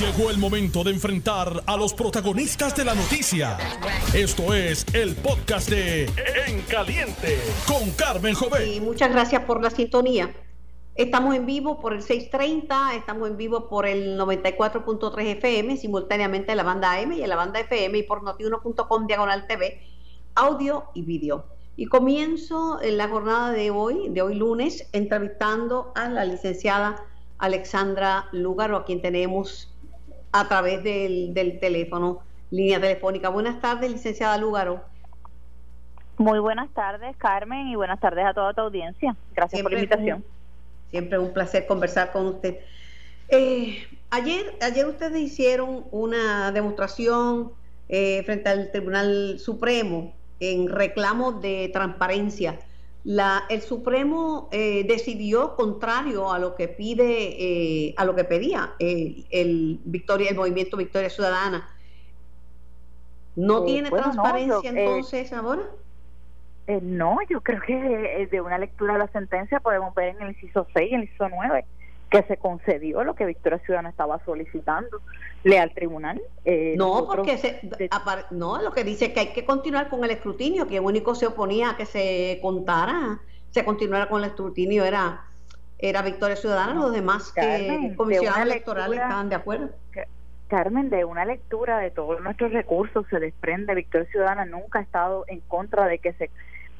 Llegó el momento de enfrentar a los protagonistas de la noticia. Esto es el podcast de En Caliente con Carmen Jovet. Y muchas gracias por la sintonía. Estamos en vivo por el 630, estamos en vivo por el 94.3 FM, simultáneamente en la banda AM y en la banda FM y por notiuno.com diagonal TV, audio y vídeo. Y comienzo en la jornada de hoy, de hoy lunes, entrevistando a la licenciada Alexandra Lugaro, a quien tenemos a través del, teléfono, línea telefónica. Buenas tardes, licenciada Lugaro. Muy buenas tardes, Carmen, y buenas tardes a toda tu audiencia. Gracias por la invitación. siempre un placer conversar con usted. Eh, ayer, ayer ustedes hicieron una demostración eh, frente al Tribunal Supremo en reclamo de transparencia la, el Supremo eh, decidió contrario a lo que pide, eh, a lo que pedía el, Victoria, el movimiento Victoria Ciudadana. ¿No eh, tiene transparencia entonces ahora? no, yo creo que de una lectura de la sentencia podemos ver en el inciso 6 y el inciso 9 que se concedió lo que Victoria Ciudadana estaba solicitando le al tribunal. Eh, no, porque se, no, lo que dice es que hay que continuar con el escrutinio, que el único se oponía a que se contara, se continuara con el escrutinio era era Victoria Ciudadana, los demás que comisionados electorales estaban de acuerdo. Carmen, de una lectura de todos nuestros recursos se desprende, Victoria Ciudadana nunca ha estado en contra de que se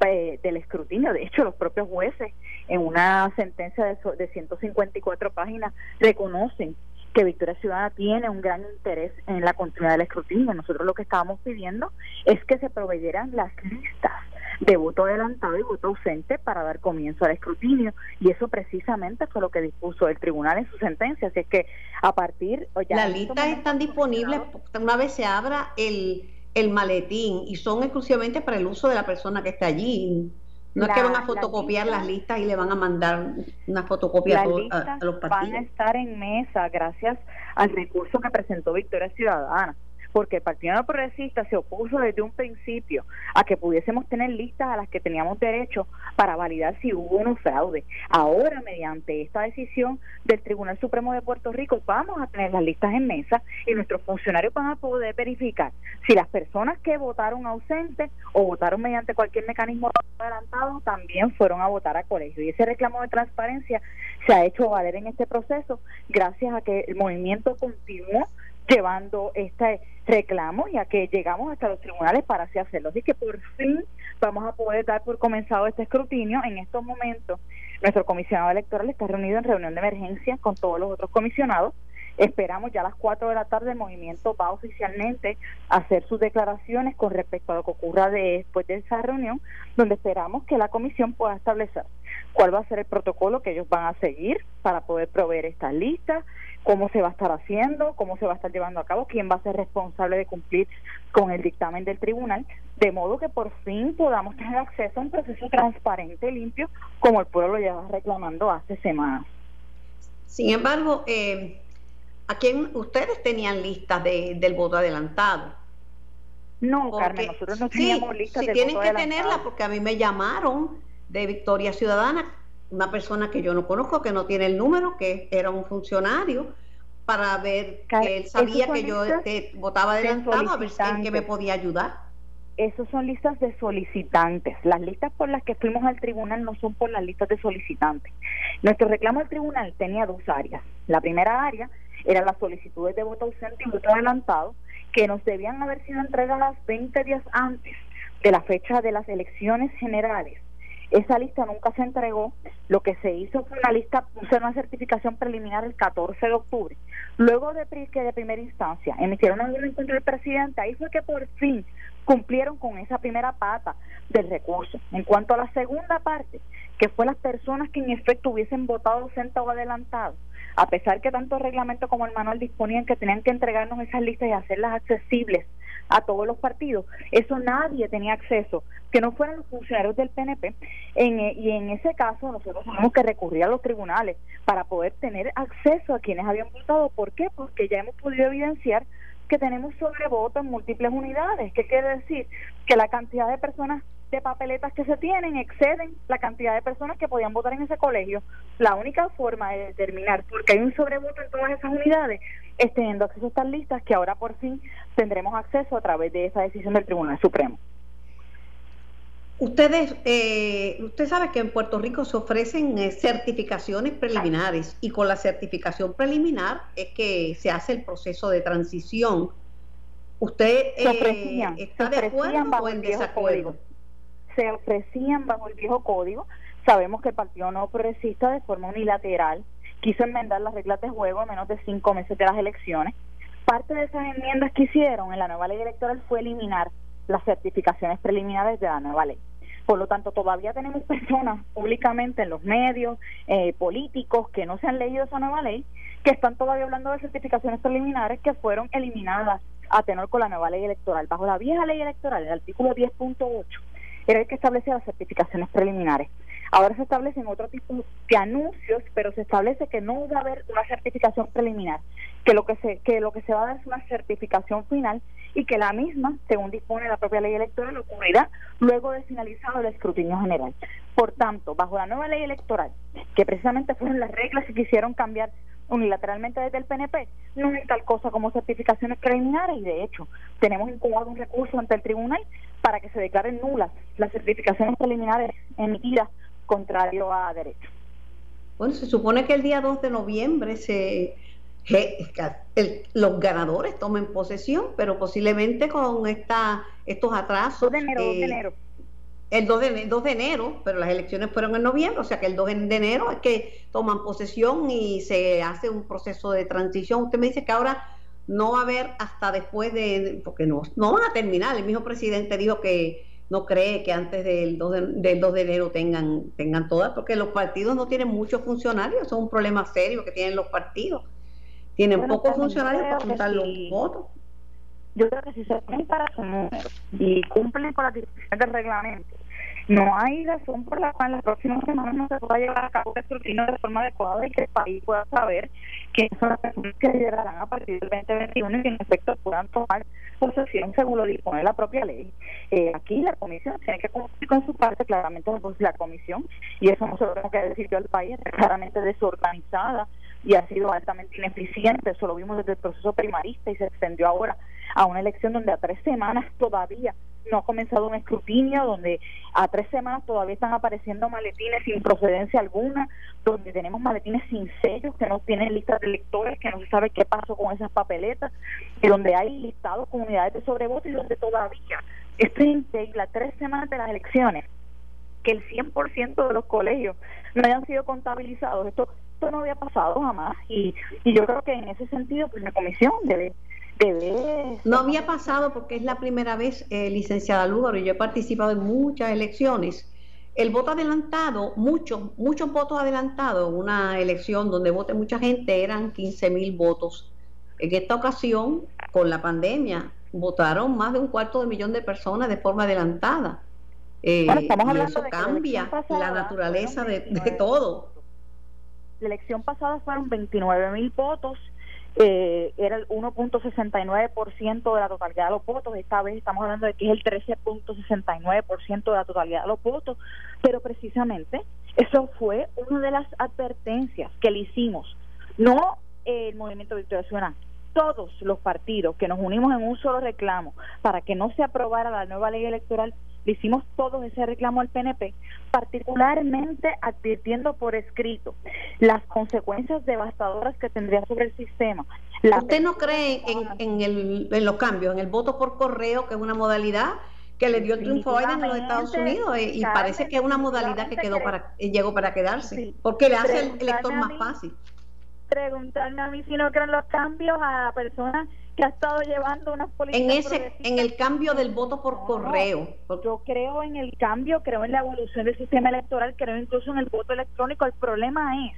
eh, del escrutinio. De hecho, los propios jueces en una sentencia de, de 154 páginas reconocen que Victoria Ciudadana tiene un gran interés en la continuidad del escrutinio. Nosotros lo que estábamos pidiendo es que se proveyeran las listas de voto adelantado y voto ausente para dar comienzo al escrutinio y eso precisamente fue lo que dispuso el tribunal en su sentencia así es que a partir las listas están disponibles una vez se abra el el maletín y son exclusivamente para el uso de la persona que está allí. No es que van a fotocopiar las listas y le van a mandar una fotocopia a, a, los partidos. Van a estar en mesa gracias al recurso que presentó Victoria Ciudadana porque el Partido Progresista se opuso desde un principio a que pudiésemos tener listas a las que teníamos derecho para validar si hubo un fraude. Ahora, mediante esta decisión del Tribunal Supremo de Puerto Rico, vamos a tener las listas en mesa y nuestros funcionarios van a poder verificar si las personas que votaron ausentes o votaron mediante cualquier mecanismo adelantado también fueron a votar a colegio. Y ese reclamo de transparencia se ha hecho valer en este proceso gracias a que el movimiento continuó llevando este reclamo ya que llegamos hasta los tribunales para así hacerlo. Así que por fin vamos a poder dar por comenzado este escrutinio. En estos momentos, nuestro comisionado electoral está reunido en reunión de emergencia con todos los otros comisionados. Esperamos ya a las 4 de la tarde el movimiento va oficialmente a hacer sus declaraciones con respecto a lo que ocurra después de esa reunión, donde esperamos que la comisión pueda establecer cuál va a ser el protocolo que ellos van a seguir para poder proveer estas listas, cómo se va a estar haciendo, cómo se va a estar llevando a cabo, quién va a ser responsable de cumplir con el dictamen del tribunal, de modo que por fin podamos tener acceso a un proceso transparente limpio como el pueblo lleva reclamando hace semanas. Sin embargo, eh, ¿a quién ustedes tenían listas de, del voto adelantado? No, Carmen, nosotros no teníamos listas sí, tienen que tenerla porque a mí me llamaron de Victoria Ciudadana una persona que yo no conozco, que no tiene el número, que era un funcionario, para ver que él sabía que yo votaba adelantado, a ver en qué me podía ayudar. Esos son listas de solicitantes. Las listas por las que fuimos al tribunal no son por las listas de solicitantes. Nuestro reclamo al tribunal tenía dos áreas. La primera área era las solicitudes de voto ausente y voto adelantado, que nos debían haber sido entregadas 20 días antes de la fecha de las elecciones generales esa lista nunca se entregó. Lo que se hizo fue una lista, una certificación preliminar el 14 de octubre. Luego de que de primera instancia emitieron una orden contra el presidente, ahí fue que por fin cumplieron con esa primera pata del recurso. En cuanto a la segunda parte, que fue las personas que en efecto hubiesen votado ausente o adelantado, a pesar que tanto el reglamento como el manual disponían que tenían que entregarnos esas listas y hacerlas accesibles a todos los partidos. Eso nadie tenía acceso, que no fueran los funcionarios del PNP. En, eh, y en ese caso nosotros tenemos que recurrir a los tribunales para poder tener acceso a quienes habían votado. ¿Por qué? Porque ya hemos podido evidenciar que tenemos sobrevoto en múltiples unidades. ¿Qué quiere decir? Que la cantidad de personas de papeletas que se tienen exceden la cantidad de personas que podían votar en ese colegio. La única forma de determinar, porque hay un sobrevoto en todas esas unidades, es teniendo acceso a estas listas que ahora por fin tendremos acceso a través de esa decisión del Tribunal Supremo. Ustedes, eh, usted sabe que en Puerto Rico se ofrecen eh, certificaciones preliminares y con la certificación preliminar es que se hace el proceso de transición. ¿Usted eh, está de acuerdo o en desacuerdo? Se ofrecían bajo el viejo código. Sabemos que el Partido No Progresista de forma unilateral quiso enmendar las reglas de juego a menos de cinco meses de las elecciones. Parte de esas enmiendas que hicieron en la nueva ley electoral fue eliminar las certificaciones preliminares de la nueva ley. Por lo tanto, todavía tenemos personas públicamente en los medios, eh, políticos, que no se han leído esa nueva ley, que están todavía hablando de certificaciones preliminares que fueron eliminadas a tenor con la nueva ley electoral. Bajo la vieja ley electoral, el artículo 10.8, era el que establecía las certificaciones preliminares. Ahora se establecen otro tipo de anuncios, pero se establece que no va a haber una certificación preliminar, que lo que se que lo que se va a dar es una certificación final y que la misma, según dispone la propia ley electoral, ocurrirá luego de finalizado el escrutinio general. Por tanto, bajo la nueva ley electoral, que precisamente fueron las reglas que quisieron cambiar unilateralmente desde el PNP, no hay tal cosa como certificaciones preliminares y de hecho tenemos incubado un recurso ante el tribunal para que se declaren nulas las certificaciones preliminares emitidas contrario a derecho. Bueno, se supone que el día 2 de noviembre se los ganadores tomen posesión, pero posiblemente con esta, estos atrasos. de enero, de eh, enero. El 2 de, 2 de enero, pero las elecciones fueron en noviembre, o sea que el 2 de enero es que toman posesión y se hace un proceso de transición. Usted me dice que ahora no va a haber hasta después de, porque no, no van a terminar. El mismo presidente dijo que no cree que antes del 2 de, del 2 de enero tengan, tengan todas, porque los partidos no tienen muchos funcionarios, eso es un problema serio que tienen los partidos tienen pocos funcionarios para juntar los votos. Yo creo que si se para su número y cumplen con las disposiciones del reglamento, no hay razón por la cual en las próximas semanas no se pueda llevar a cabo el escrutinio de forma adecuada y que el país pueda saber que son las personas que llegarán a partir del 2021 y que en efecto puedan tomar posesión según lo dispone la propia ley. Eh, aquí la comisión tiene que cumplir con su parte, claramente la comisión, y eso no se lo tengo que decir yo al país, está claramente desorganizada y ha sido altamente ineficiente. Eso lo vimos desde el proceso primarista y se extendió ahora a una elección donde a tres semanas todavía no ha comenzado un escrutinio, donde a tres semanas todavía están apareciendo maletines sin procedencia alguna, donde tenemos maletines sin sellos, que no tienen listas de electores, que no se sabe qué pasó con esas papeletas, y donde hay listados comunidades de sobrevoto y donde todavía estoy en las tres semanas de las elecciones que el 100% de los colegios no hayan sido contabilizados. Esto esto no había pasado jamás y, y yo creo que en ese sentido pues la comisión debe no había pasado porque es la primera vez eh, licenciada Lugaro y yo he participado en muchas elecciones. El voto adelantado muchos muchos votos adelantados una elección donde vote mucha gente eran 15 mil votos. En esta ocasión con la pandemia votaron más de un cuarto de millón de personas de forma adelantada. Eh, y eso cambia la naturaleza de, de todo. La elección pasada fueron 29 mil votos, eh, era el 1.69% de la totalidad de los votos, esta vez estamos hablando de que es el 13.69% de la totalidad de los votos, pero precisamente eso fue una de las advertencias que le hicimos, no el Movimiento Victoria Ciudadana, todos los partidos que nos unimos en un solo reclamo para que no se aprobara la nueva ley electoral le hicimos todo ese reclamo al PNP, particularmente advirtiendo por escrito las consecuencias devastadoras que tendría sobre el sistema. ¿Usted no cree en, el, en los cambios, en el voto por correo, que es una modalidad que le dio el triunfo a Biden en los Estados Unidos eh, y parece que es una modalidad que quedó para eh, llegó para quedarse, porque le hace el elector más fácil. Preguntarme a mí si no creen los cambios a personas que ha estado llevando unas políticas en ese en el cambio del voto por correo. yo creo en el cambio creo en la evolución del sistema electoral creo incluso en el voto electrónico. El problema es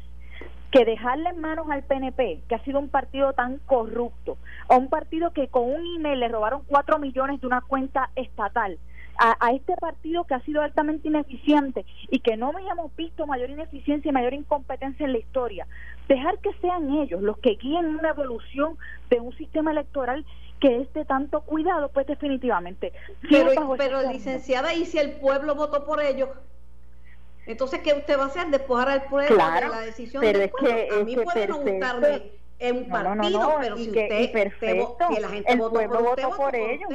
que dejarle en manos al PNP, que ha sido un partido tan corrupto, a un partido que con un email le robaron cuatro millones de una cuenta estatal, a, este partido que ha sido altamente ineficiente y que no habíamos visto mayor ineficiencia y mayor incompetencia en la historia, dejar que sean ellos los que guíen una evolución de un sistema electoral que es de tanto cuidado, pues definitivamente. Pero, pero licenciada, ¿y si el pueblo votó por ellos? Entonces, ¿qué usted va a hacer? Despojar al pueblo de la decisión pero del pueblo. Es que, a mí puede no gustarme en un partido, pero si usted, perfecto, si la gente votó por, usted, votó por ellos.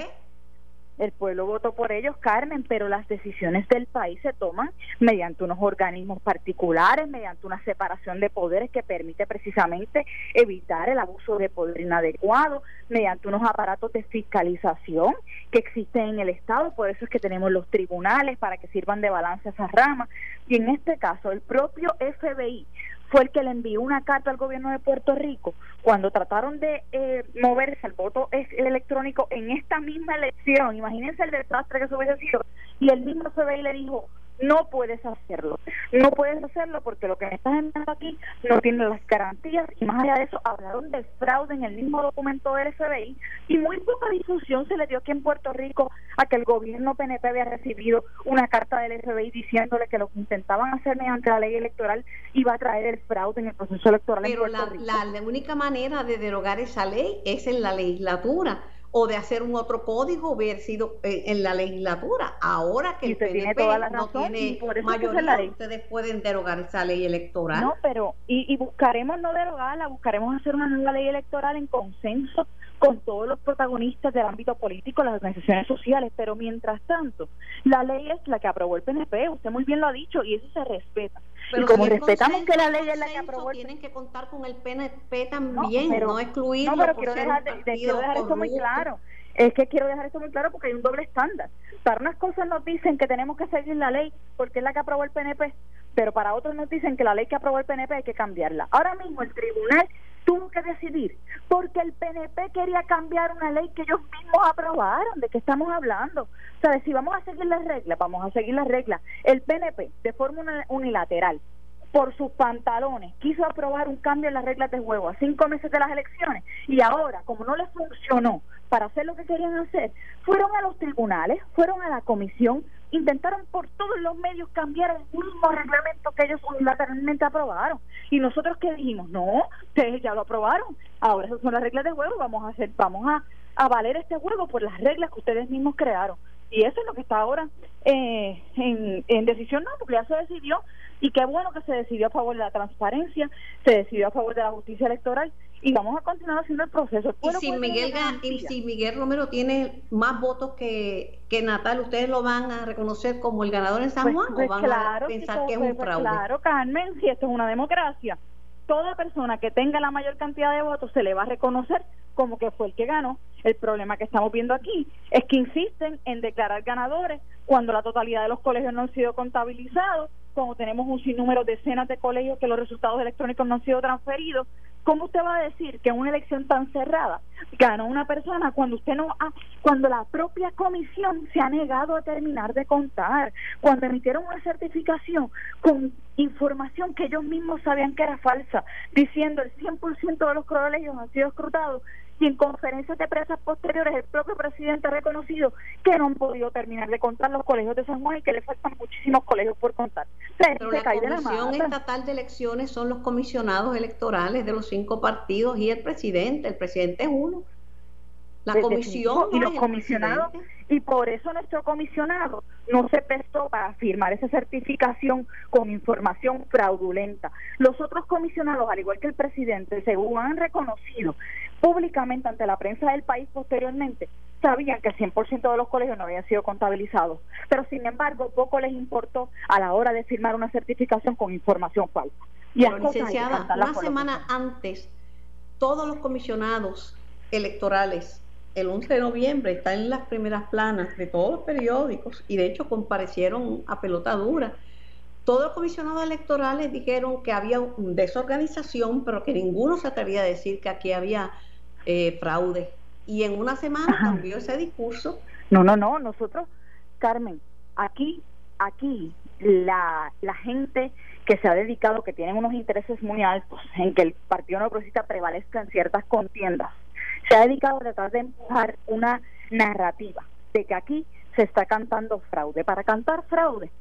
El pueblo votó por ellos, Carmen, pero las decisiones del país se toman mediante unos organismos particulares, mediante una separación de poderes que permite precisamente evitar el abuso de poder inadecuado, mediante unos aparatos de fiscalización que existen en el Estado, por eso es que tenemos los tribunales para que sirvan de balance a esas ramas. Y en este caso, el propio FBI fue el que le envió una carta al gobierno de Puerto Rico cuando trataron de eh, moverse al voto electrónico en esta misma elección. Imagínense el desastre que eso hubiese sido. Y el mismo FBI le dijo, no puedes hacerlo. No puedes hacerlo porque lo que me estás enviando aquí no tiene las garantías y más allá de eso hablaron de fraude en el mismo documento del FBI y muy poca difusión se le dio aquí en Puerto Rico a que el gobierno PNP había recibido una carta del FBI diciéndole que lo que intentaban hacer mediante la ley electoral iba a traer el fraude en el proceso electoral Pero en Puerto la, la única manera de derogar esa ley es en la legislatura o de hacer un otro código hubiera sido eh, en la legislatura. Ahora que el PNP no tiene mayoría, ustedes pueden derogar esa ley electoral. No, pero y, y buscaremos no derogarla, buscaremos hacer una nueva ley electoral en consenso con todos los protagonistas del ámbito político, las organizaciones sociales, pero mientras tanto, la ley es la que aprobó el PNP, usted muy bien lo ha dicho, y eso se respeta. Pero y como respetamos que la ley es la que aprobó el tienen que contar con el PNP también, no, excluirlo. No, pero quiero dejar, quiero dejar esto muy claro. Es que quiero dejar esto muy claro porque hay un doble estándar. Para unas cosas nos dicen que tenemos que seguir la ley porque es la que aprobó el PNP, pero para otros nos dicen que la ley que aprobó el PNP hay que cambiarla. Ahora mismo el tribunal tuvo que decidir, porque el PNP quería cambiar una ley que ellos mismos aprobaron, ¿de qué estamos hablando? O sea, si vamos a seguir las reglas, vamos a seguir las reglas. El PNP, de forma unilateral, por sus pantalones, quiso aprobar un cambio en las reglas de juego a cinco meses de las elecciones y ahora, como no les funcionó para hacer lo que querían hacer, fueron a los tribunales, fueron a la comisión, intentaron por todos los medios cambiar el mismo reglamento que ellos unilateralmente aprobaron. Y nosotros que dijimos, no, ustedes ya lo aprobaron, ahora esas son las reglas de juego, vamos a hacer, vamos a, valer este juego por las reglas que ustedes mismos crearon. Y eso es lo que está ahora eh, en, en decisión, no, porque ya se decidió y qué bueno que se decidió a favor de la transparencia, se decidió a favor de la justicia electoral y vamos a continuar haciendo el proceso. y si Miguel y si Miguel Romero tiene más votos que, que Natal, ¿ustedes lo van a reconocer como el ganador en San pues, Juan o pues van a pensar que es un fraude? Claro, Carmen, si esto es una democracia, toda persona que tenga la mayor cantidad de votos se le va a reconocer como que fue el que ganó. El problema que estamos viendo aquí es que insisten en declarar ganadores cuando la totalidad de los colegios no han sido contabilizados como tenemos un sinnúmero, de decenas de colegios que los resultados electrónicos no han sido transferidos, ¿cómo usted va a decir que en una elección tan cerrada ganó una persona cuando usted no ha, cuando la propia comisión se ha negado a terminar de contar, cuando emitieron una certificación con información que ellos mismos sabían que era falsa, diciendo el 100% de los colegios han sido escrutados y en conferencias de prensa posteriores el propio presidente ha reconocido que no han podido terminar de contar los colegios de San Juan y que le faltan muchísimos colegios por contar. Pero la Comisión Estatal de Elecciones son los comisionados electorales de los cinco partidos y el presidente. El presidente es uno. La comisión y los comisionados y por eso nuestro comisionado no se prestó para firmar esa certificación con información fraudulenta. Los otros comisionados, al igual que el presidente, según han reconocido públicamente ante la prensa del país posteriormente, sabían que el 100% de los colegios no habían sido contabilizados, pero sin embargo poco les importó a la hora de firmar una certificación con información falsa. Y licenciada, una semana antes, todos los comisionados electorales el 11 de noviembre está en las primeras planas de todos los periódicos y de hecho comparecieron a pelota dura. Todos los comisionados electorales dijeron que había desorganización, pero que ninguno se atrevía a decir que aquí había eh, fraude. Y en una semana cambió ese discurso. No, no, no, nosotros, Carmen, aquí, aquí, la, la gente que se ha dedicado, que tienen unos intereses muy altos en que el Partido No Progresista prevalezca en ciertas contiendas, se ha dedicado a tratar de empujar una narrativa de que aquí se está cantando fraude. Para cantar fraude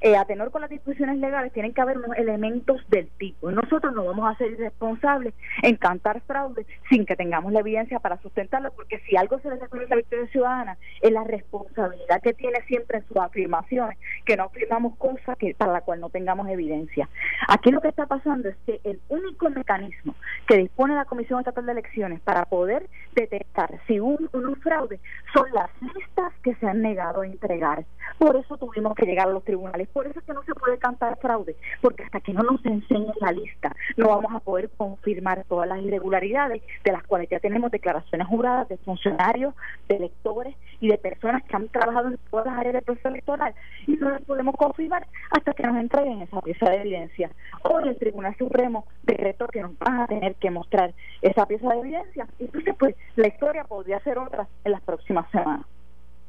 eh, a tenor con las discusiones legales, tienen que haber unos elementos del tipo. nosotros no vamos a ser irresponsables en cantar fraude sin que tengamos la evidencia para sustentarlo, porque si algo se le reconoce a la Victoria Ciudadana es la responsabilidad que tiene siempre en sus afirmaciones, que no afirmamos cosas que para la cual no tengamos evidencia. Aquí lo que está pasando es que el único mecanismo que dispone la Comisión Estatal de Elecciones para poder detectar si hubo un fraude son las listas que se han negado a entregar. Por eso tuvimos que llegar a los tribunales por eso es que no se puede cantar fraude, porque hasta que no nos enseñen la lista, no vamos a poder confirmar todas las irregularidades de las cuales ya tenemos declaraciones juradas de funcionarios, de electores y de personas que han trabajado en todas las áreas del proceso electoral y no las podemos confirmar hasta que nos entreguen esa pieza de evidencia. Hoy el Tribunal Supremo decretó que nos van a tener que mostrar esa pieza de evidencia entonces pues la historia podría ser otra en las próximas semanas.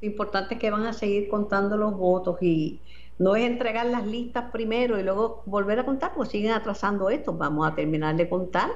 Lo importante es que van a seguir contando los votos y no es entregar las listas primero y luego volver a contar, pues siguen atrasando esto. Vamos a terminar de contar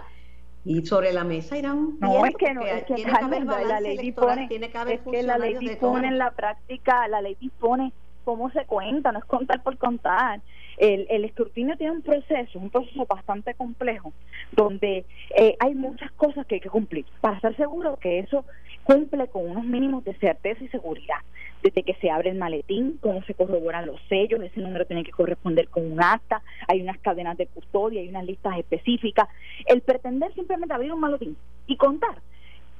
y sobre la mesa irán no es que no es que, tiene que haber la ley dispone tiene que haber es que la ley dispone en la práctica la ley dispone cómo se cuenta no es contar por contar el, el escrutinio tiene un proceso un proceso bastante complejo donde eh, hay muchas cosas que hay que cumplir para estar seguro que eso cumple con unos mínimos de certeza y seguridad desde que se abre el maletín, cómo se corroboran los sellos, ese número tiene que corresponder con un acta, hay unas cadenas de custodia, hay unas listas específicas. El pretender simplemente abrir un maletín y contar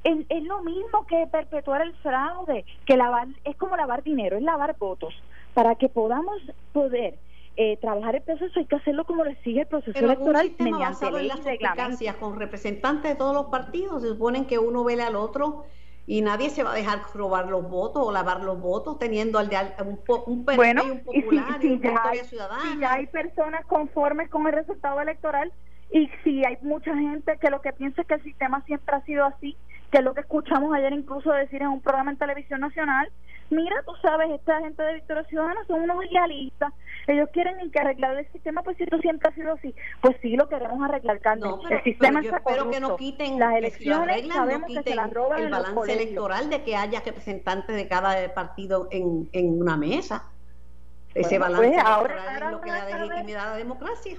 es, es, lo mismo que perpetuar el fraude, que lavar, es como lavar dinero, es lavar votos. Para que podamos poder eh, trabajar el proceso hay que hacerlo como lo sigue el proceso electoral mediante leyes con representantes de todos los partidos se suponen que uno vele al otro y nadie se va a dejar robar los votos o lavar los votos teniendo al de un, un bueno, y un popular y, si, ya hay, si ya hay personas conformes con el resultado electoral y si hay mucha gente que lo que piensa es que el sistema siempre ha sido así, que es lo que escuchamos ayer incluso decir en un programa en televisión nacional, mira, tú sabes, esta gente de Victoria Ciudadana son unos idealistas, ellos quieren que arreglar el sistema, pues si esto siempre ha sido así, pues sí lo queremos arreglar, Carmen. el sistema está espero que no quiten las elecciones, sabemos que se las roban el balance electoral de que haya representantes de cada partido en, en una mesa. Ese balance pues, electoral es lo que le da legitimidad a la democracia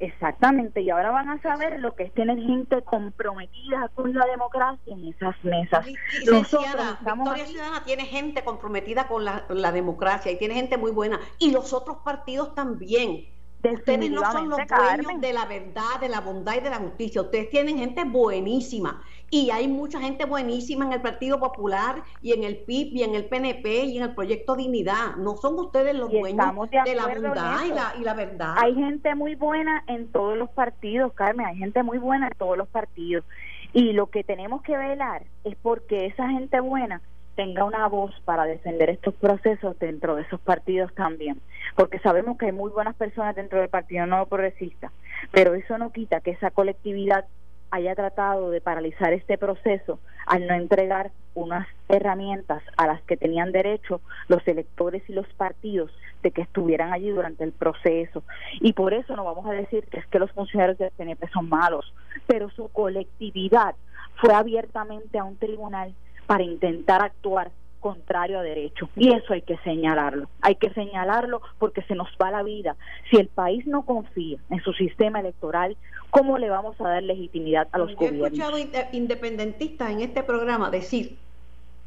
exactamente, y ahora van a saber lo que es tener gente comprometida con la democracia en esas mesas. Victoria Ciudadana tiene gente comprometida con la, la democracia y tiene gente muy buena, y los otros partidos también. Ustedes no son los dueños de la verdad, de la bondad y de la justicia. Ustedes tienen gente buenísima. Y hay mucha gente buenísima en el Partido Popular y en el PIB y en el PNP y en el Proyecto Dignidad. No son ustedes los dueños de, la bondad y la, y la verdad. Hay gente muy buena en todos los partidos, Carmen. Hay gente muy buena en todos los partidos. Y lo que tenemos que velar es porque esa gente buena tenga una voz para defender estos procesos dentro de esos partidos también, porque sabemos que hay muy buenas personas dentro del Partido Nuevo Progresista, pero eso no quita que esa colectividad haya tratado de paralizar este proceso al no entregar unas herramientas a las que tenían derecho los electores y los partidos de que estuvieran allí durante el proceso. Y por eso no vamos a decir que es que los funcionarios del PNP son malos, pero su colectividad fue abiertamente a un tribunal para intentar actuar contrario a derecho. Y eso hay que señalarlo. Hay que señalarlo porque se nos va la vida. Si el país no confía en su sistema electoral, ¿cómo le vamos a dar legitimidad a los gobiernos? Yo he escuchado independentistas en este programa decir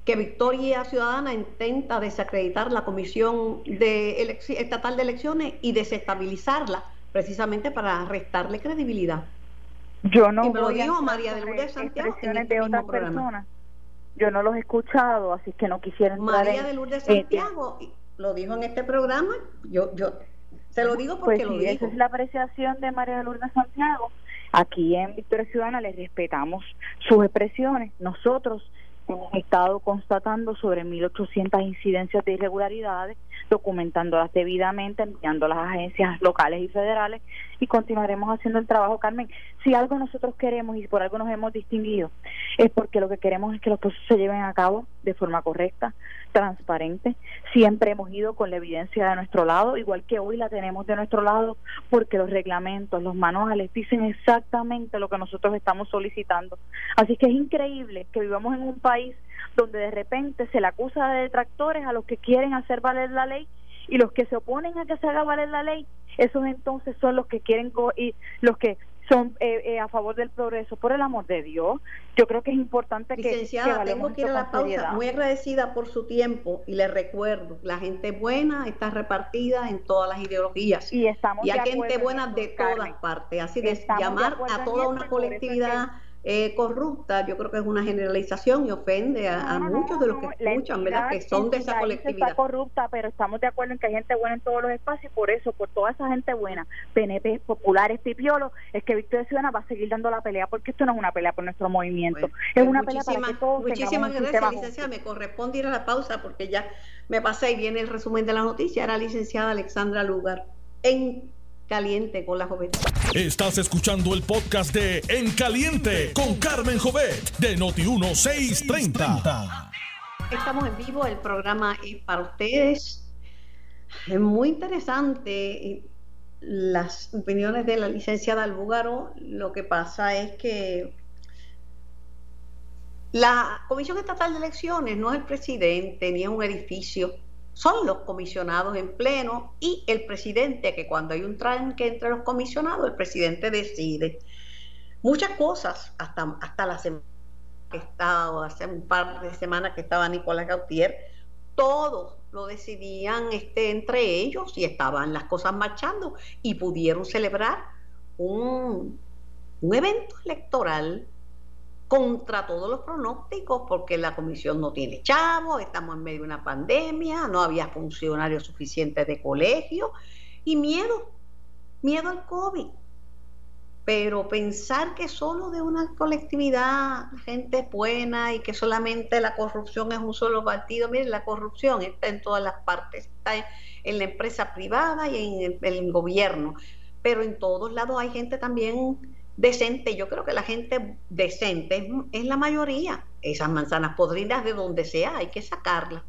que Victoria Ciudadana intenta desacreditar la Comisión de Estatal de Elecciones y desestabilizarla precisamente para restarle credibilidad. Yo no y me lo dijo María de Lourdes Santiago en este de personas yo no los he escuchado, así que no quisiera entrar María de Lourdes Santiago lo dijo en este programa, yo yo se lo digo porque pues lo dijo. Esa es la apreciación de María de Lourdes Santiago. Aquí en Victoria Ciudadana les respetamos sus expresiones. Nosotros hemos estado constatando sobre 1.800 incidencias de irregularidades, documentándolas debidamente, enviando a las agencias locales y federales y continuaremos haciendo el trabajo, Carmen. Si algo nosotros queremos y por algo nos hemos distinguido, es porque lo que queremos es que los procesos se lleven a cabo de forma correcta, transparente. Siempre hemos ido con la evidencia de nuestro lado, igual que hoy la tenemos de nuestro lado, porque los reglamentos, los manuales dicen exactamente lo que nosotros estamos solicitando. Así que es increíble que vivamos en un país donde de repente se le acusa de detractores a los que quieren hacer valer la ley y los que se oponen a que se haga valer la ley, esos entonces son los que quieren y los que son eh, eh, a favor del progreso. Por el amor de Dios, yo creo que es importante que. Licenciada, tengo que ir a la pausa. Muy agradecida por su tiempo y le recuerdo: la gente buena está repartida en todas las ideologías. Y, estamos y hay gente buena de todas partes. Así de llamar a toda una colectividad eh, corrupta, yo creo que es una generalización y ofende a, muchos de los que escuchan, ¿verdad? Que son de esa colectividad. Está corrupta, pero estamos de acuerdo en que hay gente buena en todos los espacios, por eso, por toda esa gente buena, PNP, populares, pipiolos, es que Victoria Ciudadana va a seguir dando la pelea, porque esto no es una pelea por nuestro movimiento, es pues una pelea para que todos Muchísimas gracias, licenciada, me corresponde ir a la pausa porque ya me pasé y viene el resumen de la noticia, era licenciada Alexandra Lugar en Caliente con la Jovet. Estás escuchando el podcast de En Caliente con Carmen Jovet de Noti1630. Estamos en vivo, el programa es para ustedes. Es muy interesante eh, las opiniones de la licenciada Albúgaro. Lo que pasa es que la Comisión Estatal de Elecciones no es el presidente ni es un edificio son los comisionados en pleno y el presidente, que cuando hay un tranque entre los comisionados, el presidente decide. Muchas cosas, hasta, hasta la semana que estaba, hace un par de semanas que estaba Nicolás Gautier, todos lo decidían este, entre ellos y estaban las cosas marchando y pudieron celebrar un, un evento electoral contra todos los pronósticos porque la comisión no tiene chavos, estamos en medio de una pandemia, no había funcionarios suficientes de colegio y miedo, miedo al COVID. Pero pensar que solo de una colectividad la gente es buena y que solamente la corrupción es un solo partido, miren, la corrupción está en todas las partes, está en, la empresa privada y en el gobierno, pero en todos lados hay gente también decente. Yo creo que la gente decente es, la mayoría. Esas manzanas podridas de donde sea hay que sacarlas.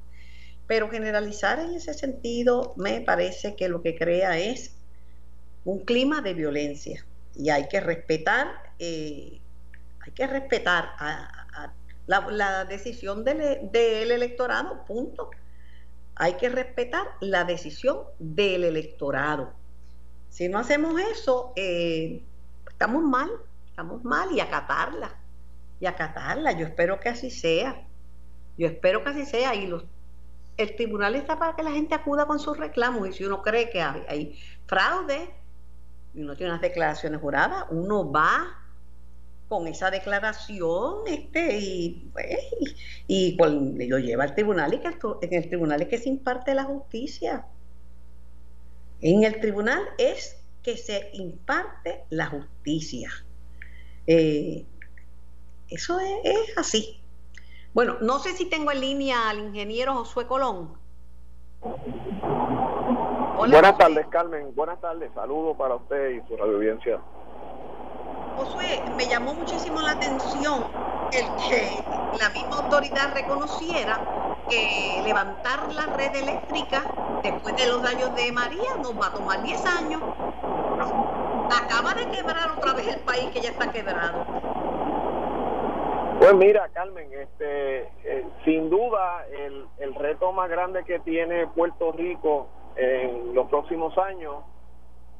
Pero generalizar en ese sentido me parece que lo que crea es un clima de violencia y hay que respetar, eh, hay que respetar la, decisión del, del, electorado, punto. Hay que respetar la decisión del electorado. Si no hacemos eso, eh, estamos mal, estamos mal y acatarla, y acatarla. Yo espero que así sea. Yo espero que así sea. Y los, el tribunal está para que la gente acuda con sus reclamos. Y si uno cree que hay, fraude y uno tiene unas declaraciones juradas, uno va con esa declaración este y, pues, y, lo lleva al tribunal y que en el tribunal es que se imparte la justicia. En el tribunal es que se imparte la justicia. Eh, eso es, así. Bueno, no sé si tengo en línea al ingeniero Josué Colón. Buenas tardes, Carmen. Buenas tardes. Saludos para usted y su audiencia. Josué, me llamó muchísimo la atención el que la misma autoridad reconociera que levantar la red eléctrica después de los daños de María nos va a tomar 10 años. Acaba de quebrar otra vez el país que ya está quebrado. Pues mira, Carmen, este, eh, sin duda el, el reto más grande que tiene Puerto Rico en los próximos años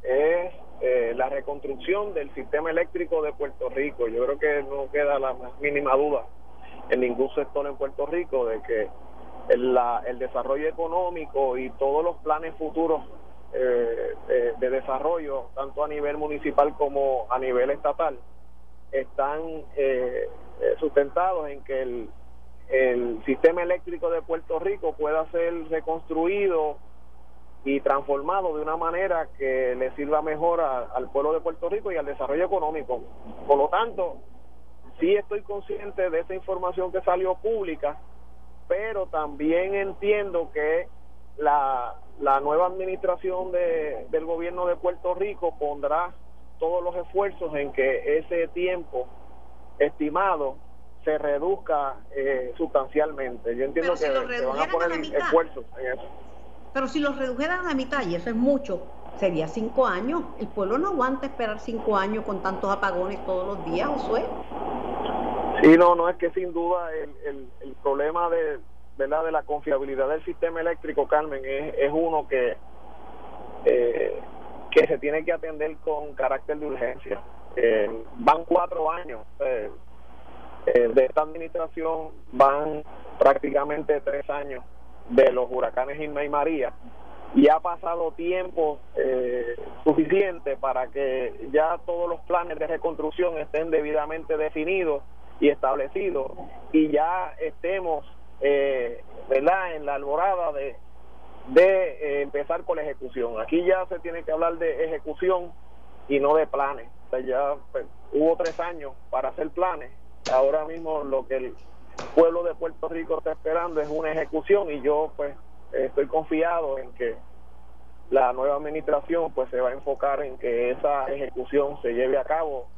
es eh, la reconstrucción del sistema eléctrico de Puerto Rico. Yo creo que no queda la mínima duda en ningún sector en Puerto Rico de que el, el desarrollo económico y todos los planes futuros eh, eh, de desarrollo, tanto a nivel municipal como a nivel estatal, están sustentados en que el, el sistema eléctrico de Puerto Rico pueda ser reconstruido y transformado de una manera que le sirva mejor al pueblo de Puerto Rico y al desarrollo económico. Por lo tanto, sí estoy consciente de esa información que salió pública, pero también entiendo que la, la nueva administración de, del gobierno de Puerto Rico pondrá todos los esfuerzos en que ese tiempo estimado se reduzca eh, sustancialmente. Yo entiendo que, que, van a poner esfuerzos en eso. Pero si los redujeran a mitad, y eso es mucho, sería cinco años. El pueblo no aguanta esperar cinco años con tantos apagones todos los días, Josué. Sí, no, no es que sin duda el, el, problema de, ¿verdad? de la confiabilidad del sistema eléctrico, Carmen, es, es uno que, eh, que se tiene que atender con carácter de urgencia. Eh, van cuatro años eh, de esta administración, van prácticamente tres años de los huracanes Irma y María y ha pasado tiempo eh, suficiente para que ya todos los planes de reconstrucción estén debidamente definidos y establecidos y ya estemos eh, ¿verdad? en la alborada de, de eh, empezar con la ejecución. Aquí ya se tiene que hablar de ejecución y no de planes. ya pues, hubo tres años para hacer planes. Ahora mismo lo que el pueblo de Puerto Rico está esperando es una ejecución y yo pues estoy confiado en que la nueva administración pues se va a enfocar en que esa ejecución se lleve a cabo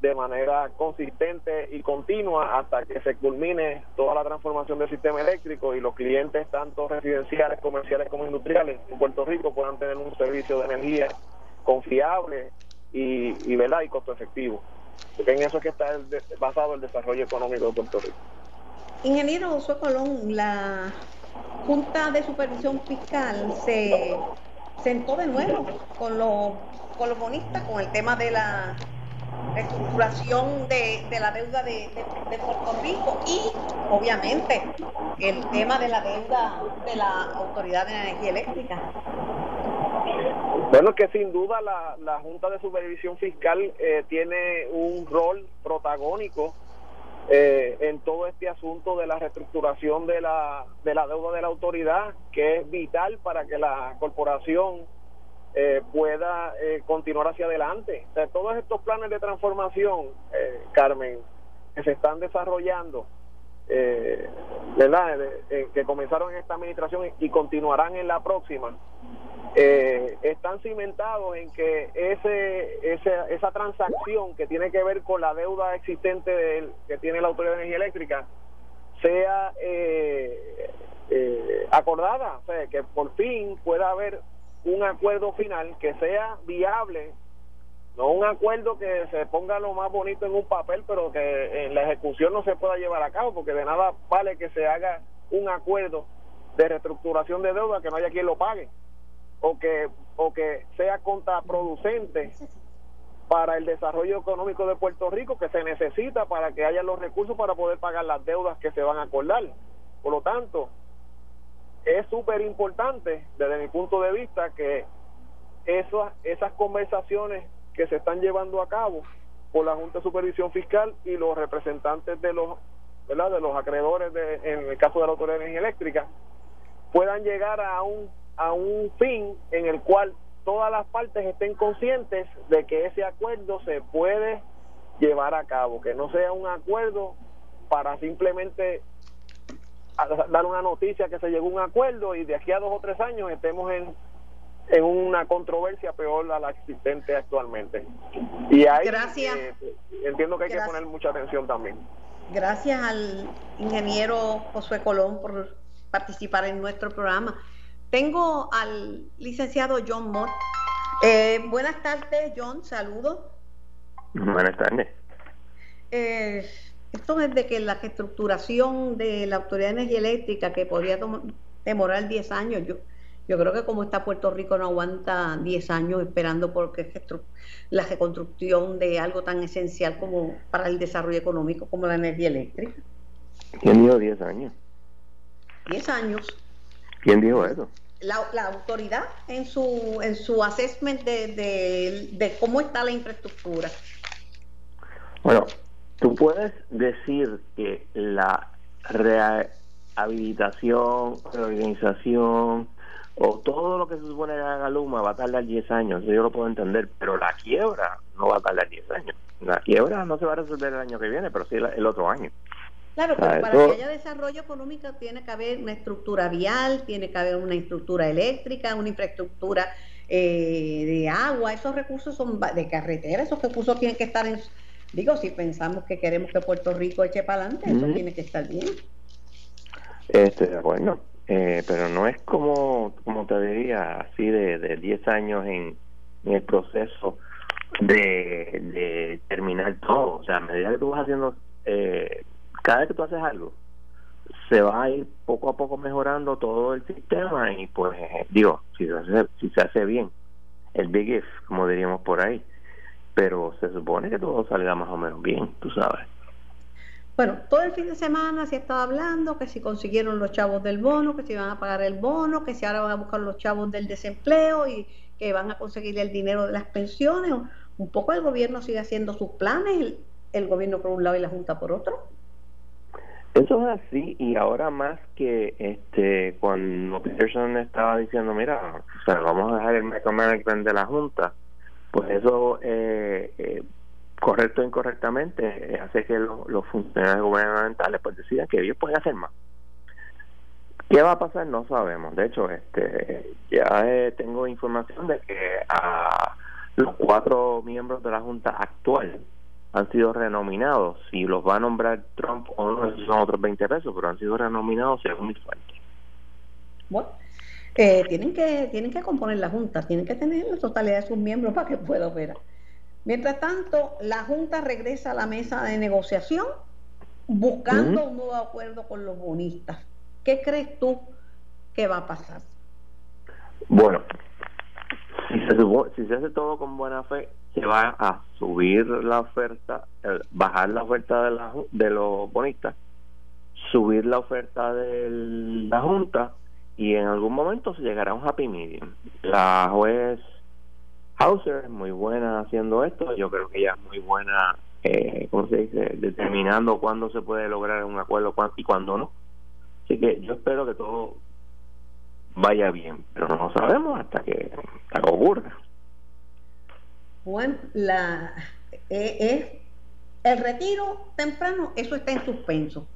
de manera consistente y continua hasta que se culmine toda la transformación del sistema eléctrico y los clientes tanto residenciales, comerciales como industriales en Puerto Rico puedan tener un servicio de energía confiable y, y verdad y costo efectivo porque en eso es que está basado el desarrollo económico de Puerto Rico. Ingeniero Josué Colón, la Junta de Supervisión Fiscal se sentó de nuevo con los, con los bonistas con el tema de la reestructuración de, la deuda de, Puerto Rico y obviamente el tema de la deuda de la Autoridad de Energía Eléctrica. Bueno, que sin duda la, la Junta de Supervisión Fiscal eh, tiene un rol protagónico eh, en todo este asunto de la reestructuración de la, de la deuda de la autoridad, que es vital para que la corporación eh, pueda eh, continuar hacia adelante. todos estos planes de transformación, Carmen, que se están desarrollando, ¿verdad? que comenzaron en esta administración y continuarán en la próxima, eh, están cimentados en que ese, ese, esa transacción que tiene que ver con la deuda existente que tiene la Autoridad de Energía Eléctrica sea eh, eh, acordada, o sea, que por fin pueda haber un acuerdo final que sea viable, no un acuerdo que se ponga lo más bonito en un papel, pero que en la ejecución no se pueda llevar a cabo, porque de nada vale que se haga un acuerdo de reestructuración de deuda que no haya quien lo pague o que, o que sea contraproducente para el desarrollo económico de Puerto Rico que se necesita para que haya los recursos para poder pagar las deudas que se van a acordar. Por lo tanto, es súper importante desde mi punto de vista que esas, esas conversaciones que se están llevando a cabo por la Junta de Supervisión Fiscal y los representantes de los de los acreedores de, en el caso de la Autoridad de Energía Eléctrica puedan llegar a un a un fin en el cual todas las partes estén conscientes de que ese acuerdo se puede llevar a cabo, que no sea un acuerdo para simplemente dar una noticia que se llegó a un acuerdo y de aquí a dos o tres años estemos en, en una controversia peor a la existente actualmente. Y ahí Gracias. Eh, entiendo que hay que poner mucha atención también. Gracias al ingeniero Josué Colón por participar en nuestro programa. Tengo al licenciado John Mott. Eh, buenas tardes, John. Saludos. Buenas tardes. Eh, esto es de que la reestructuración de la Autoridad de Energía Eléctrica, que podría demorar 10 años, yo, yo creo que como está Puerto Rico no aguanta 10 años esperando porque la reconstrucción de algo tan esencial como para el desarrollo económico como la energía eléctrica. ¿Quién dijo 10 años? 10 años. ¿Quién dijo eso? la, autoridad en su, en su assessment de, de, cómo está la infraestructura? Bueno, tú puedes decir que la rehabilitación, reorganización o todo lo que se supone que haga Luma va a tardar 10 años, yo lo puedo entender, pero la quiebra no va a tardar 10 años. La quiebra no se va a resolver el año que viene, pero sí el otro año. Claro, pero para que haya desarrollo económico tiene que haber una estructura vial, tiene que haber una estructura eléctrica, una infraestructura eh, de agua, esos recursos son de carretera, esos recursos tienen que estar en... Digo, si pensamos que queremos que Puerto Rico eche para adelante, eso tiene que estar bien. Estoy de acuerdo, eh, pero no es como, como te diría, así de, de 10 años en, el proceso de, de terminar todo. O sea, a medida que tú vas haciendo eh, cada vez que tú haces algo, se va a ir poco a poco mejorando todo el sistema y pues digo, si se hace, si se hace bien, el big if, como diríamos por ahí, pero se supone que todo salga más o menos bien, tú sabes. Bueno, todo el fin de semana se estaba hablando que si consiguieron los chavos del bono, que si van a pagar el bono, que si ahora van a buscar los chavos del desempleo y que van a conseguir el dinero de las pensiones. Un poco el gobierno sigue haciendo sus planes, el, gobierno por un lado y la Junta por otro. Eso es así y ahora más que este cuando Peterson estaba diciendo, mira, o sea, vamos a dejar el micromanagement de la Junta, pues eso eh, eh, correcto o incorrectamente eh, hace que los funcionarios gubernamentales pues decidan que ellos pueden hacer más. ¿Qué va a pasar? No sabemos. De hecho, este ya tengo información de que a los cuatro miembros de la Junta actual han sido renominados. Si los va a nombrar Trump o no, esos son otros 20 pesos, pero han sido renominados según mi fuente. Bueno, eh, tienen que tienen que componer la Junta, tienen que tener la totalidad de sus miembros para que pueda operar. Mientras tanto, la Junta regresa a la mesa de negociación buscando un nuevo acuerdo con los bonistas. ¿Qué crees tú que va a pasar? Bueno, si se, si se hace todo con buena fe, se va a subir la oferta, bajar la oferta de, la, de los bonistas, subir la oferta de la Junta y en algún momento se llegará a un happy medium. La juez Hauser es muy buena haciendo esto, yo creo que ella es muy buena, eh, ¿cómo se dice?, determinando cuándo se puede lograr un acuerdo y cuándo no. Así que yo espero que todo vaya bien, pero no sabemos hasta que, ocurra. Bueno, la, eh, eh, el retiro temprano, eso está en suspenso.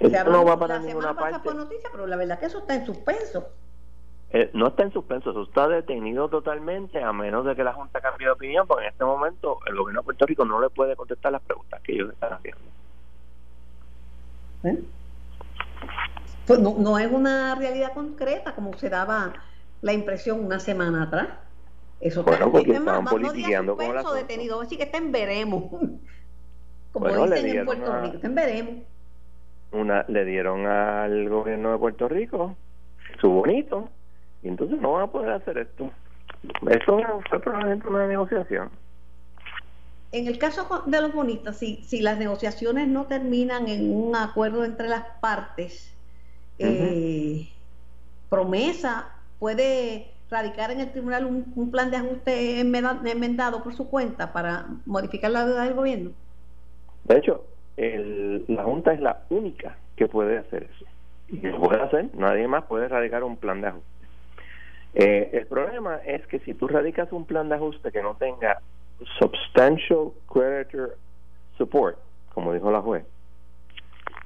No va para ninguna parte. noticia, pero la verdad que eso está en suspenso. Eh, no está en suspenso, eso está detenido totalmente a menos de que la Junta cambie de opinión, porque en este momento el gobierno de Puerto Rico no le puede contestar las preguntas que ellos están haciendo. ¿Eh? Pues no, no es una realidad concreta como se daba la impresión una semana atrás. Eso bueno, porque estaban politiqueando con la detenido, así que está en veremos. Como dicen en Puerto Rico, está en veremos. Una, le dieron al gobierno de Puerto Rico su bonito y entonces no van a poder hacer esto. Eso fue probablemente una negociación. En el caso de los bonistas, si, si las negociaciones no terminan en un acuerdo entre las partes, eh, promesa puede radicar en el tribunal un, plan de ajuste enmendado por su cuenta para modificar la deuda del gobierno. De hecho, el, la Junta es la única que puede hacer eso. Y lo puede hacer, nadie más puede radicar un plan de ajuste. Eh, el problema es que si tú radicas un plan de ajuste que no tenga substantial creditor support, como dijo la juez,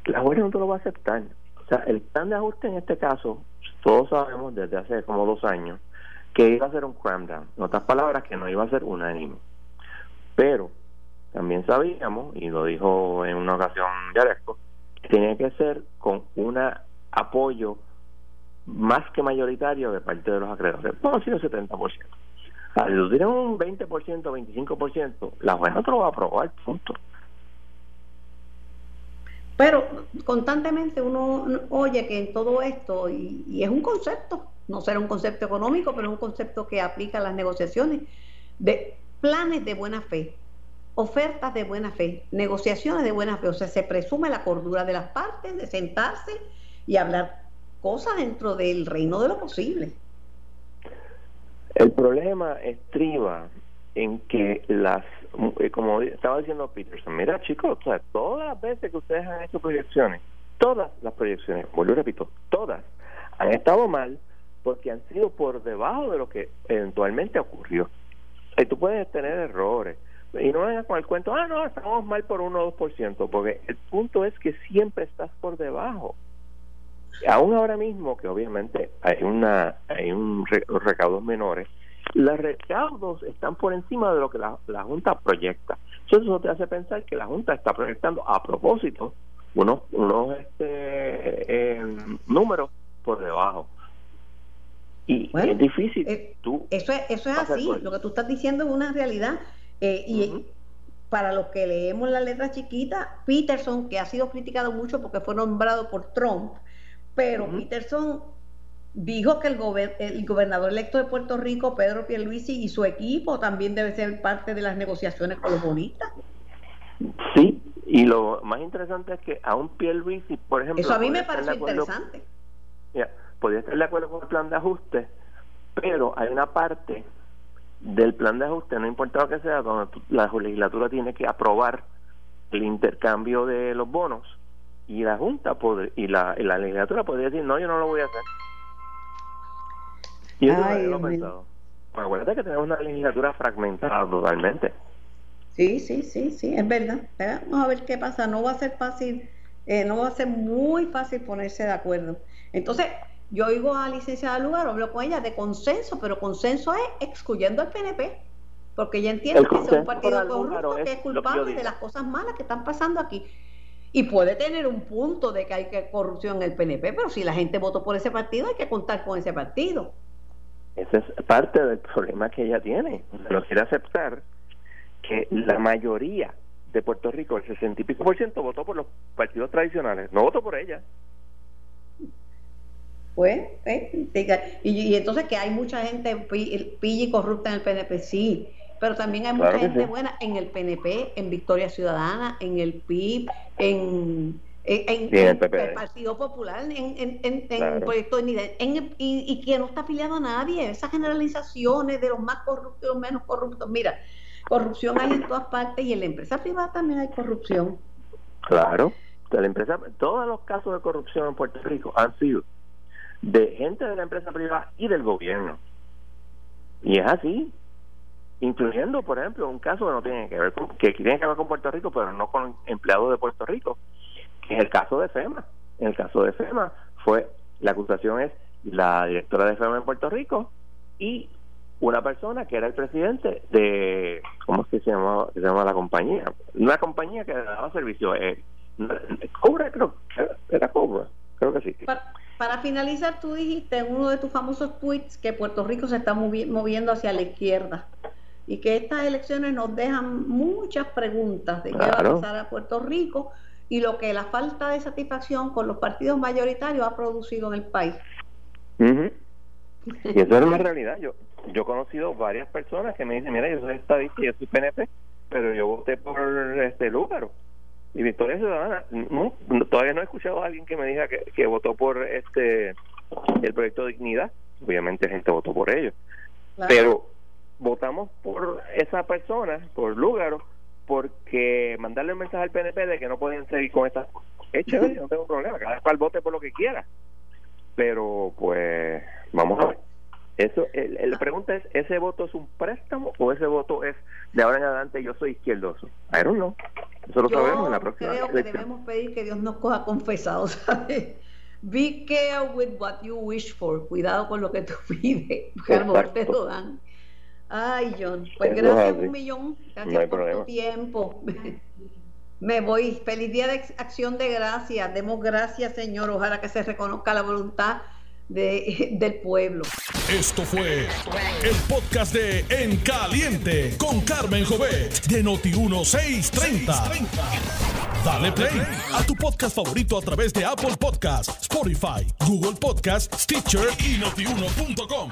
la juez no te lo va a aceptar. O sea, el plan de ajuste en este caso, todos sabemos desde hace como dos años que iba a ser un cram down. En otras palabras, que no iba a ser unánime. Pero también sabíamos, y lo dijo en una ocasión Yaresco, que tenía que ser con un apoyo más que mayoritario de parte de los acreedores. Vamos a decir el 70%. Si tú tienes un 20%, 25%, la jueza no lo va a aprobar, punto. Pero constantemente uno oye que en todo esto, y, es un concepto, no será un concepto económico, pero es un concepto que aplica a las negociaciones, de planes de buena fe, ofertas de buena fe, negociaciones de buena fe. O sea, se presume la cordura de las partes, de sentarse y hablar cosas dentro del reino de lo posible. El problema estriba en que las, eh, como estaba diciendo Peterson, mira chicos, todas las veces que ustedes han hecho proyecciones, todas las proyecciones, vuelvo y repito, todas han estado mal porque han sido por debajo de lo que eventualmente ocurrió. Y tú puedes tener errores. Y no vengas con el cuento, ah, no, estamos mal por 1 o 2%, porque el punto es que siempre estás por debajo. Aún ahora mismo que obviamente hay una hay un recaudos menores los recaudos están por encima de lo que la, junta proyecta. Eso te hace pensar que la junta está proyectando a propósito unos unos este eh, números por debajo. Y es difícil eh, tú eso es eso es así. lo que tú estás diciendo es una realidad eh, y para los que leemos la letra chiquita, Peterson, que ha sido criticado mucho porque fue nombrado por Trump, pero Peterson dijo que el, el, gobernador electo de Puerto Rico, Pedro Pierluisi, y su equipo también debe ser parte de las negociaciones con los bonistas. Sí, y lo más interesante es que a un Pierluisi, por ejemplo... Eso a mí me parece interesante. Podría estar de acuerdo con el plan de ajuste, pero hay una parte del plan de ajuste, no importa lo que sea, donde la legislatura tiene que aprobar el intercambio de los bonos y la Junta y, la, la legislatura podría decir, no, yo no lo voy a hacer. Y eso Ay, lo pensado. Acuérdate que tenemos una legislatura fragmentada totalmente. Sí, sí, sí, sí, es verdad. Vamos a ver qué pasa. No va a ser fácil, eh, no va a ser muy fácil ponerse de acuerdo. Entonces, yo oigo a la licenciada Lugar, hablo con ella de consenso, pero consenso es excluyendo al PNP, porque ella entiende que es un partido corrupto que es culpable de las cosas malas que están pasando aquí. Y puede tener un punto de que hay que corrupción en el PNP, pero si la gente votó por ese partido, hay que contar con ese partido. Ese es parte del problema que ella tiene. No quiere aceptar que la mayoría de Puerto Rico, el sesenta y pico por ciento, votó por los partidos tradicionales, no votó por ella. Pues, eh, y, entonces que hay mucha gente pilla y corrupta en el PNP, sí, pero también hay mucha gente buena en el PNP, en Victoria Ciudadana, en el PIB, en, en, el, Partido Popular, en, en, Proyecto de Unidad, y, y, que no está afiliado a nadie, esas generalizaciones de los más corruptos y los menos corruptos, mira, corrupción hay en todas partes y en la empresa privada también hay corrupción. Claro, la empresa, todos los casos de corrupción en Puerto Rico han sido de gente de la empresa privada y del gobierno. Y es así, incluyendo, por ejemplo, un caso que no tiene que ver con, que tiene que ver con Puerto Rico, pero no con empleados de Puerto Rico, que es el caso de FEMA. En el caso de FEMA fue, la acusación es la directora de FEMA en Puerto Rico y una persona que era el presidente de, ¿cómo es que se llama, se llama la compañía? Una compañía que daba servicio, eh, Cobra, creo, era Cobra, creo que sí. Finalizar, tú dijiste en uno de tus famosos tweets que Puerto Rico se está moviendo hacia la izquierda y que estas elecciones nos dejan muchas preguntas de qué va a pasar a Puerto Rico y lo que la falta de satisfacción con los partidos mayoritarios ha producido en el país. Y eso es una realidad. Yo, yo he conocido varias personas que me dicen, mira, yo soy estadista y yo soy PNP, pero yo voté por este Lúgaro y Victoria Ciudadana no, todavía no he escuchado a alguien que me diga que, que votó por este el proyecto de dignidad. Obviamente gente votó por ellos. Pero votamos por esa persona por Lúgaro porque mandarle un mensaje al PNP de que no pueden seguir con estas cosas. Es chévere, no tengo problema cada cual vote por lo que quiera. Pero pues vamos a ver eso, el, la pregunta es, ¿ese voto es un préstamo o ese voto es de ahora en adelante yo soy izquierdoso? I don't know. Eso lo sabemos en la próxima creo que debemos pedir que Dios nos coja confesados, ¿sabes? Be careful with what you wish for. Cuidado con lo que tú pides, porque a lo mejor te lo dan. Ay, John, pues gracias un millón. Gracias por tu tiempo. Me voy. Feliz día de acción de gracias. Demos gracias, Señor. Ojalá que se reconozca la voluntad de, del pueblo. Esto fue el podcast de En Caliente con Carmen Jovet de Noti1630. Dale play a tu podcast favorito a través de Apple Podcasts, Spotify, Google Podcasts, Stitcher y notiuno.com.